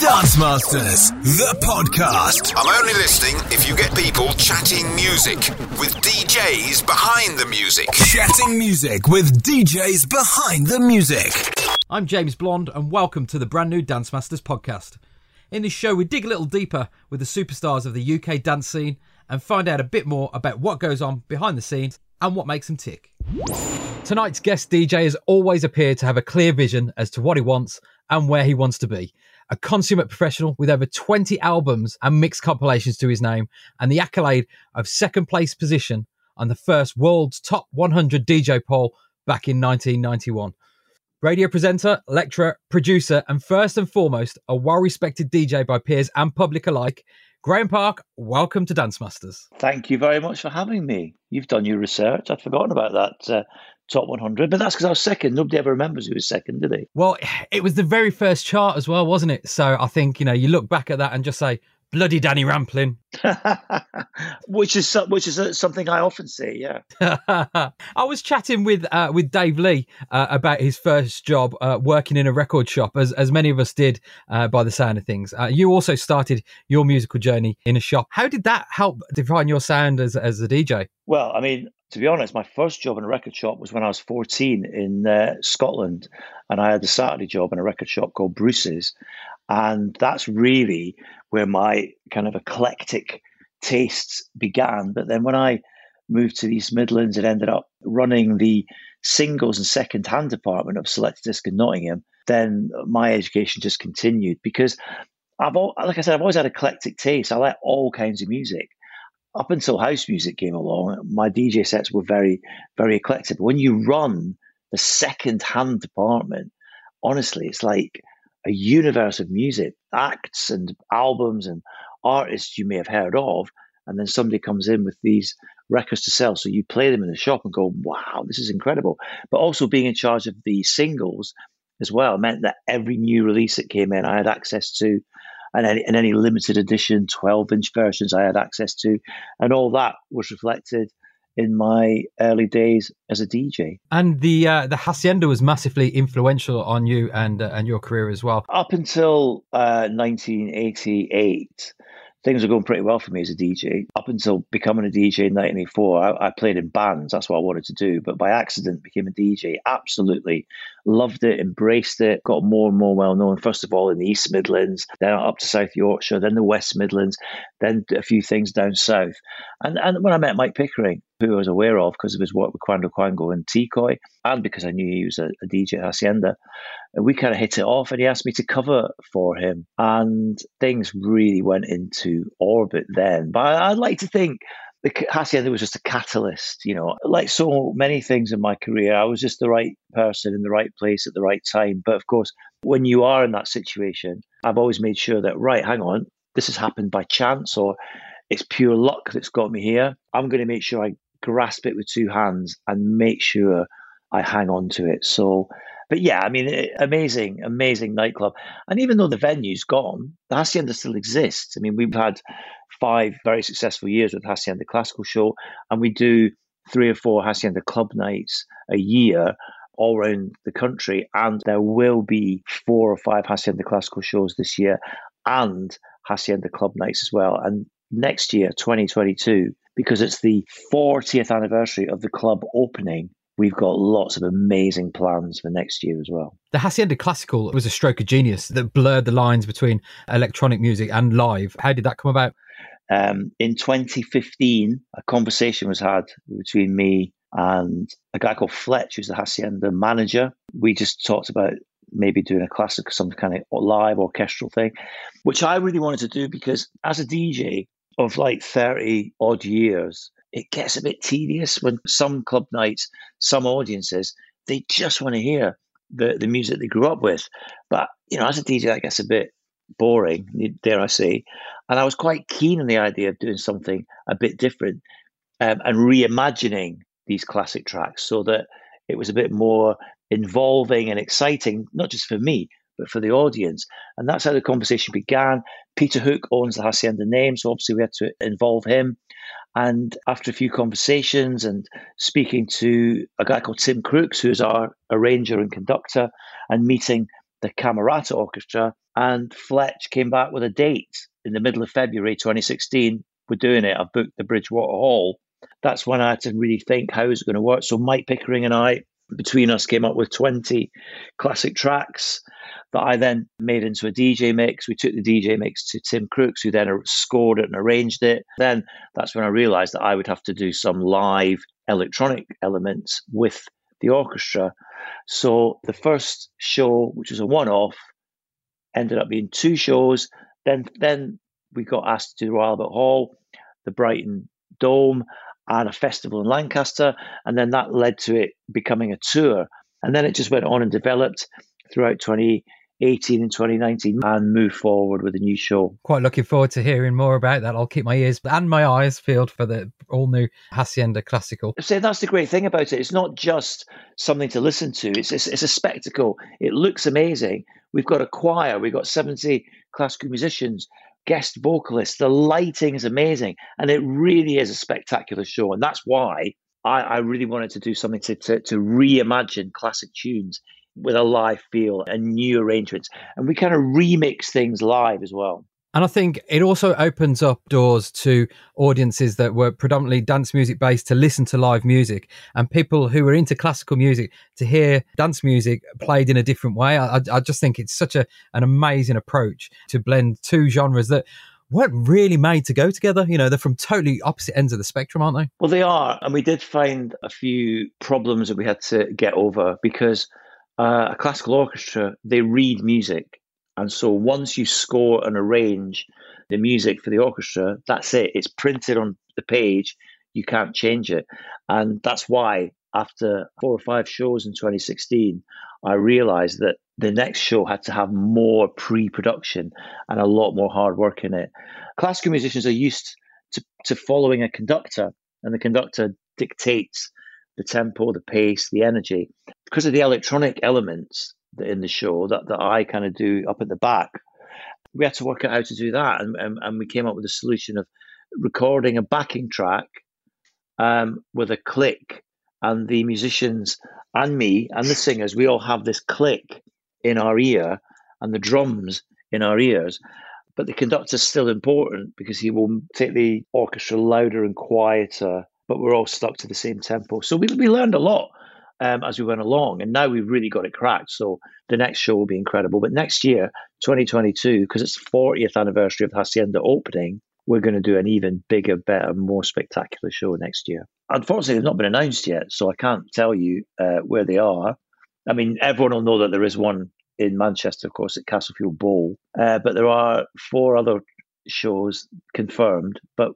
Dance Masters, the podcast. I'm only listening if you get people chatting music with DJs behind the music. Chatting music with DJs behind the music. I'm James Blonde, and welcome to the brand new Dance Masters podcast. In this show, we dig a little deeper with the superstars of the UK dance scene and find out a bit more about what goes on behind the scenes and what makes them tick. Tonight's guest DJ has always appeared to have a clear vision as to what he wants and where he wants to be. A consummate professional with over 20 albums and mixed compilations to his name, and the accolade of second place position on the first world's top 100 DJ poll back in 1991. Radio presenter, lecturer, producer, and first and foremost, a well respected DJ by peers and public alike. Graeme Park, welcome to Dance Masters. Thank you very much for having me. You've done your research. I'd forgotten about that uh, top 100, but that's because I was second. Nobody ever remembers who was second, do they? Well, it was the very first chart as well, wasn't it? So I think, you know, you look back at that and just say, bloody Danny Rampling. which is which is something I often say. Yeah, I was chatting with uh, with Dave Lee uh, about his first job uh, working in a record shop, as as many of us did uh, by the sound of things. Uh, you also started your musical journey in a shop. How did that help define your sound as as a DJ? Well, I mean, to be honest, my first job in a record shop was when I was 14 in uh, Scotland, and I had a Saturday job in a record shop called Bruce's, and that's really where my kind of eclectic tastes began. But then when I moved to the East Midlands and ended up running the singles and second hand department of Selected Disc in Nottingham, then my education just continued because I've, like I said, I've always had eclectic taste. I like all kinds of music up until house music came along, my DJ sets were very, very eclectic. But when you run the second hand department, honestly, it's like a universe of music, acts and albums and artists you may have heard of. And then somebody comes in with these records to sell. So you play them in the shop and go, wow, this is incredible. But also being in charge of the singles as well meant that every new release that came in, I had access to and any, and any limited edition 12 inch versions I had access to. And all that was reflected in my early days as a DJ. And the uh, the hacienda was massively influential on you and uh, and your career as well. Up until uh, 1988, things were going pretty well for me as a DJ. Up until becoming a DJ in 1984, I, I, played in bands. That's what I wanted to do. But by accident, became a DJ. Absolutely loved it, embraced it, got more and more well known. First of all, in the East Midlands, then up to South Yorkshire, then the West Midlands, then a few things down south. And and when I met Mike Pickering, who I was aware of because of his work with Quando Quango and T-Coy, and because I knew he was a, a DJ at Hacienda, we kind of hit it off and he asked me to cover for him. And things really went into orbit then. But I'd like to think the Hacienda was just a catalyst, you know, like so many things in my career. I was just the right person in the right place at the right time. But of course, when you are in that situation, I've always made sure that, right, hang on, this has happened by chance or it's pure luck that's got me here. I'm going to make sure I grasp it with two hands and make sure I hang on to it. So, but yeah, I mean, eh, amazing, amazing nightclub. And even though the venue's gone, the Hacienda still exists. I mean, we've had five very successful years with Hacienda Classical Show, and we do three or four Hacienda Club nights a year all around the country. And there will be four or five Hacienda Classical shows this year and Hacienda Club nights as well. And next year, 2022, because it's the 40th anniversary of the club opening, we've got lots of amazing plans for next year as well. The Hacienda Classical was a stroke of genius that blurred the lines between electronic music and live. How did that come about? Um, in 2015, a conversation was had between me and a guy called Fletch, who's the Hacienda manager. We just talked about maybe doing a classic, some kind of live orchestral thing, which I really wanted to do because as a DJ of like 30 odd years, it gets a bit tedious when some club nights, some audiences, they just want to hear the, the music they grew up with. But, you know, as a DJ, that gets a bit boring, dare I say. And I was quite keen on the idea of doing something a bit different um, and reimagining these classic tracks so that it was a bit more involving and exciting, not just for me, but for the audience. And that's how the conversation began. Peter Hook owns the Hacienda name, so obviously we had to involve him. And after a few conversations and speaking to a guy called Tim Crooks, who's our arranger and conductor, and meeting the Camerata Orchestra, and Fletch came back with a date in the middle of February 2016. We're doing it. I've booked the Bridgewater Hall. That's when I had to really think how is it going to work. So Mike Pickering and I, between us, came up with 20 classic tracks that I then made into a DJ mix. We took the DJ mix to Tim Crooks, who then scored it and arranged it. Then that's when I realized that I would have to do some live electronic elements with the orchestra. So the first show, which was a one off, ended up being two shows. Then then we got asked to do the Royal Albert Hall, the Brighton Dome, and a festival in Lancaster. And then that led to it becoming a tour. And then it just went on and developed throughout 2018 and 2019 and moved forward with a new show. Quite looking forward to hearing more about that. I'll keep my ears and my eyes peeled for the all new Hacienda Classical. So that's the great thing about it. It's not just something to listen to, it's, it's, it's a spectacle. It looks amazing. We've got a choir, we've got 70 classical musicians, guest vocalists. The lighting is amazing. And it really is a spectacular show. And that's why I, I really wanted to do something to, to, to reimagine classic tunes with a live feel and new arrangements. And we kind of remix things live as well. And I think it also opens up doors to audiences that were predominantly dance music based to listen to live music and people who were into classical music to hear dance music played in a different way. I, I just think it's such a, an amazing approach to blend two genres that weren't really made to go together. You know, they're from totally opposite ends of the spectrum, aren't they? Well, they are. And we did find a few problems that we had to get over because uh, a classical orchestra, they read music. And so once you score and arrange the music for the orchestra, that's it. It's printed on the page. You can't change it. And that's why after four or five shows in 2016, I realized that the next show had to have more pre production and a lot more hard work in it. Classical musicians are used to, to following a conductor, and the conductor dictates the tempo, the pace, the energy. Because of the electronic elements in the show that, that I kind of do up at the back, we had to work out how to do that. And, and, and we came up with a solution of recording a backing track um, with a click, and the musicians and me and the singers, we all have this click in our ear and the drums in our ears. But the conductor's still important because he will take the orchestra louder and quieter but we're all stuck to the same tempo. So we, we learned a lot um, as we went along, and now we've really got it cracked. So the next show will be incredible. But next year, 2022, because it's the 40th anniversary of the Hacienda opening, we're going to do an even bigger, better, more spectacular show next year. Unfortunately, they've not been announced yet, so I can't tell you uh, where they are. I mean, everyone will know that there is one in Manchester, of course, at Castlefield Bowl, uh, but there are four other shows confirmed, but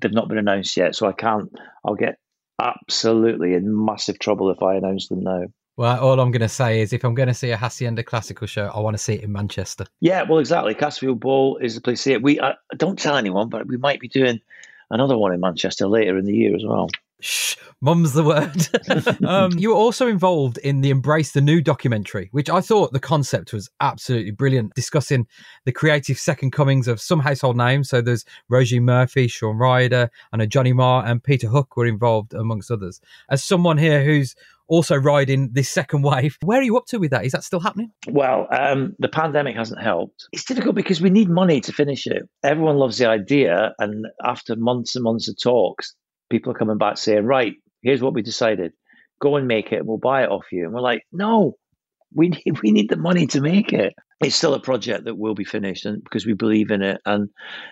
they've not been announced yet, so I can't. I'll get absolutely in massive trouble if I announce them now. Well, all I'm going to say is if I'm going to see a Hacienda classical show, I want to see it in Manchester. Yeah, well, exactly. Castlefield Bowl is the place to see it. We uh, don't tell anyone, but we might be doing another one in Manchester later in the year as well. Shh, mum's the word. um, you were also involved in the Embrace the New documentary, which I thought the concept was absolutely brilliant, discussing the creative second comings of some household names. So there's Roisin Murphy, Shaun Ryder, I know Johnny Marr and Peter Hook were involved, amongst others. As someone here who's also riding this second wave. Where are you up to with that? Is that still happening? Well, um, the pandemic hasn't helped. It's difficult because we need money to finish it. Everyone loves the idea, and after months and months of talks, people are coming back saying, right, here's what we decided. Go and make it, we'll buy it off you. And we're like, no, we need, we need the money to make it. It's still a project that will be finished and because we believe in it and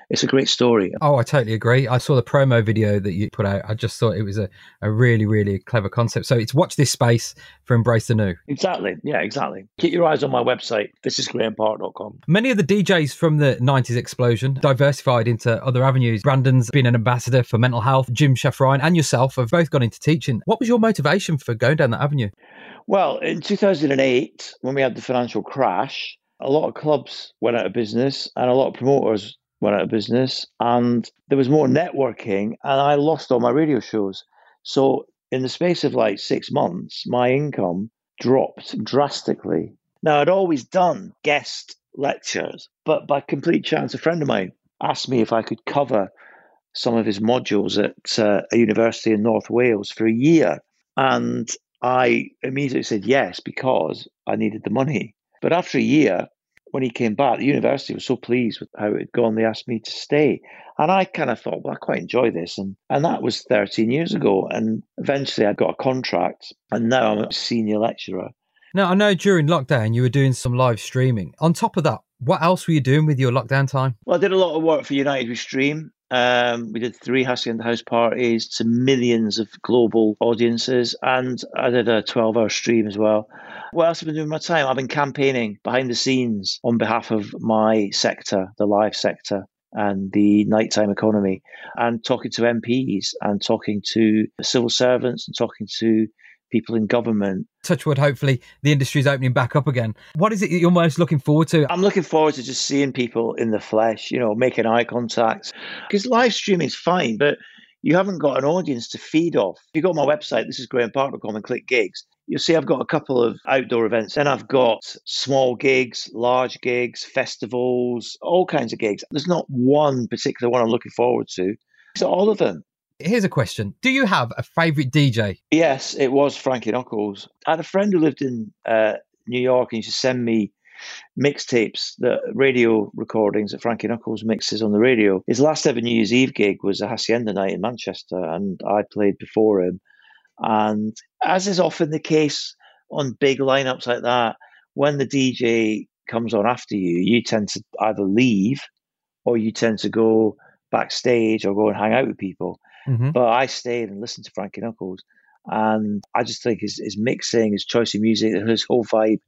it's a great story. Oh i totally agree. I saw the promo video that you put out. I just thought it was a, a really really clever concept. So it's watch this space for embrace the new. Exactly. Yeah exactly. Keep your eyes on my website. This is grahampark.com many of the djs from the 90s explosion diversified into other avenues. Brandon's been an ambassador for mental health. Jim Shafrine and yourself have both gone into teaching. What was your motivation for going down that avenue well, in 2008, when we had the financial crash, a lot of clubs went out of business and a lot of promoters went out of business and there was more networking and I lost all my radio shows. So in the space of like six months, my income dropped drastically. Now I'd always done guest lectures, but by complete chance, a friend of mine asked me if I could cover some of his modules at uh, a university in North Wales for a year. And I immediately said yes because I needed the money. But after a year, when he came back, the university was so pleased with how it had gone, they asked me to stay. And I kind of thought, well, I quite enjoy this. And, and that was 13 years ago. And eventually I got a contract, and now I'm a senior lecturer. Now, I know during lockdown you were doing some live streaming. On top of that, what else were you doing with your lockdown time? Well, I did a lot of work for United We Stream. Um, we did three Hacienda House parties to millions of global audiences, and I did a 12 hour stream as well. What else have I been doing my time? I've been campaigning behind the scenes on behalf of my sector, the live sector, and the nighttime economy, and talking to MPs and talking to civil servants and talking to people in government. Touchwood, hopefully the industry is opening back up again. What is it you're most looking forward to? I'm looking forward to just seeing people in the flesh, you know, making eye contact. Because live streaming is fine, but you haven't got an audience to feed off. If you go on my website, this is grahampark.com and click gigs, you'll see I've got a couple of outdoor events. Then I've got small gigs, large gigs, festivals, all kinds of gigs. There's not one particular one I'm looking forward to. So all of them. Here's a question Do you have a favourite DJ? Yes, it was Frankie Knuckles. I had a friend who lived in uh, New York and used to send me mixtapes, the radio recordings that Frankie Knuckles mixes on the radio. His last ever New Year's Eve gig was a Hacienda night in Manchester, and I played before him. And as is often the case on big lineups like that, when the DJ comes on after you, you tend to either leave or you tend to go backstage or go and hang out with people. Mm-hmm. But I stayed and listened to Frankie Knuckles. And I just think his, his mixing, his choice of music, his whole vibe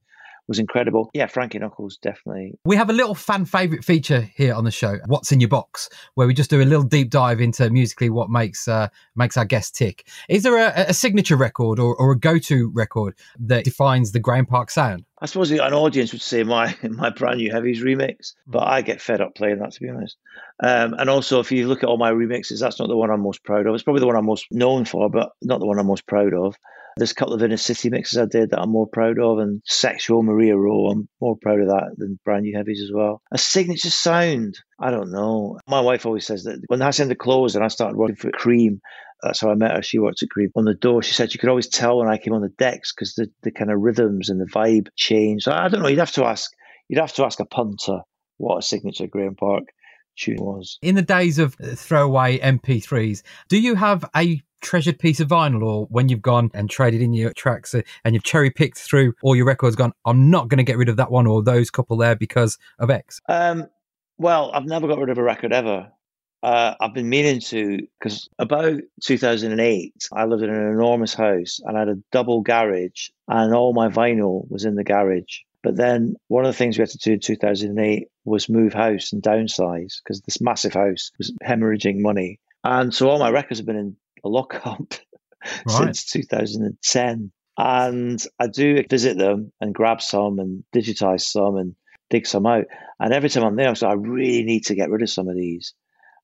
was incredible. Yeah, Frankie Knuckles definitely. We have a little fan favorite feature here on the show, "What's in Your Box," where we just do a little deep dive into musically what makes uh, makes our guests tick. Is there a, a signature record or, or a go to record that defines the Graeme Park sound? I suppose an audience would say my my brand new heavies remix, but I get fed up playing that to be honest. Um, and also, if you look at all my remixes, that's not the one I'm most proud of. It's probably the one I'm most known for, but not the one I'm most proud of. There's a couple of inner city mixes I did that I'm more proud of, and Sexual Maria Rowe, I'm more proud of that than Brand New Heavies as well. A signature sound, I don't know. My wife always says that when I sent the Hacienda closed and I started working for Cream, that's how I met her. She worked at Cream. On the door, she said you could always tell when I came on the decks because the, the kind of rhythms and the vibe changed. I don't know. You'd have to ask. You'd have to ask a punter what a signature Graeme Park tune was. In the days of throwaway MP3s, do you have a treasured piece of vinyl or when you've gone and traded in your tracks uh, and you've cherry picked through all your records gone i'm not going to get rid of that one or those couple there because of x um, well i've never got rid of a record ever uh, I've been meaning to because about 2008, I lived in an enormous house and I had a double garage, and all my vinyl was in the garage. But then one of the things we had to do in 2008 was move house and downsize because this massive house was hemorrhaging money. And so all my records have been in a lockup right. since 2010. And I do visit them and grab some and digitize some and dig some out. And every time I'm there, I'm like, I really need to get rid of some of these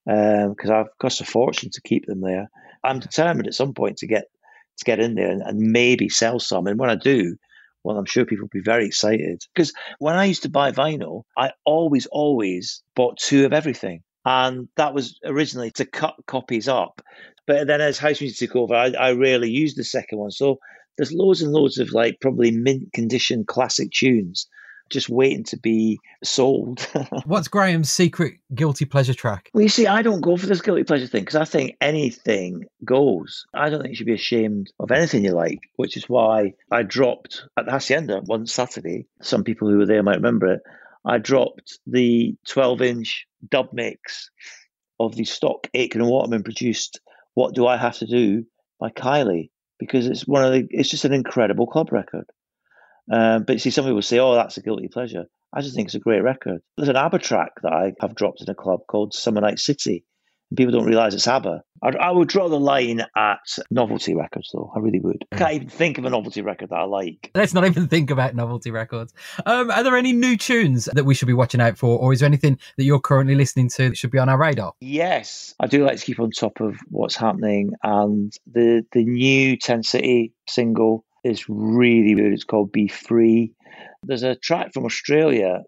because um, I've cost a fortune to keep them there. I'm determined at some point to get to get in there and, and maybe sell some. And when I do, well, I'm sure people will be very excited. Because when I used to buy vinyl, I always, always bought two of everything. And that was originally to cut copies up. But then as house music took over, I, I rarely used the second one. So there's loads and loads of like probably mint condition classic tunes just waiting to be sold. What's Graeme's secret guilty pleasure track? Well, you see, I don't go for this guilty pleasure thing because I think anything goes. I don't think you should be ashamed of anything you like, which is why I dropped at the Hacienda one Saturday. Some people who were there might remember it. I dropped the 12 inch dub mix of the stock Aitken and Waterman produced What Do I Have to Do by Kylie because it's one of the, it's just an incredible club record. Um, but you see, some people say, "Oh, that's a guilty pleasure." I just think it's a great record. There's an ABBA track that I have dropped in a club called Summer Night City. And people don't realise it's ABBA. I'd, I would draw the line at novelty records, though. I really would. I can't even think of a novelty record that I like. Let's not even think about novelty records. Um, are there any new tunes that we should be watching out for, or is there anything that you're currently listening to that should be on our radar? Yes, I do like to keep on top of what's happening, and the the new Ten City single is really good. It's called Be Free. There's a track from Australia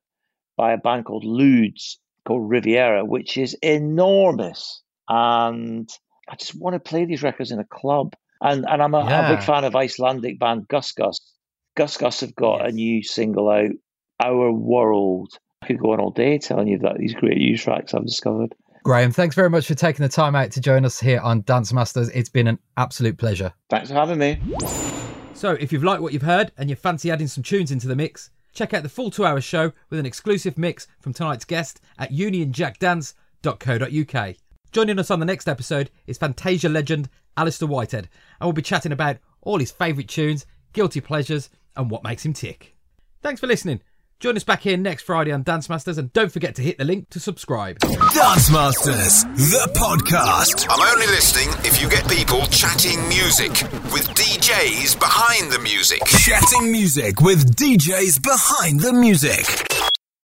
by a band called Ludes called Riviera, which is enormous. And I just want to play these records in a club. And and I'm a, yeah. a big fan of Icelandic band Gus Gus. Gus Gus have got yes. a new single out our world. I could go on all day telling you that these great new tracks I've discovered. Graeme, thanks very much for taking the time out to join us here on Dance Masters. It's been an absolute pleasure. Thanks for having me. So, if you've liked what you've heard and you fancy adding some tunes into the mix, check out the full two hour show with an exclusive mix from tonight's guest at unionjackdance.co.uk. Joining us on the next episode is Fantazia legend Alistair Whitehead, and we'll be chatting about all his favourite tunes, guilty pleasures, and what makes him tick. Thanks for listening. Join us back here next Friday on Dance Masters, and don't forget to hit the link to subscribe. Dance Masters, the podcast. I'm only listening if you get people chatting music with DJs behind the music. Chatting music with DJs behind the music.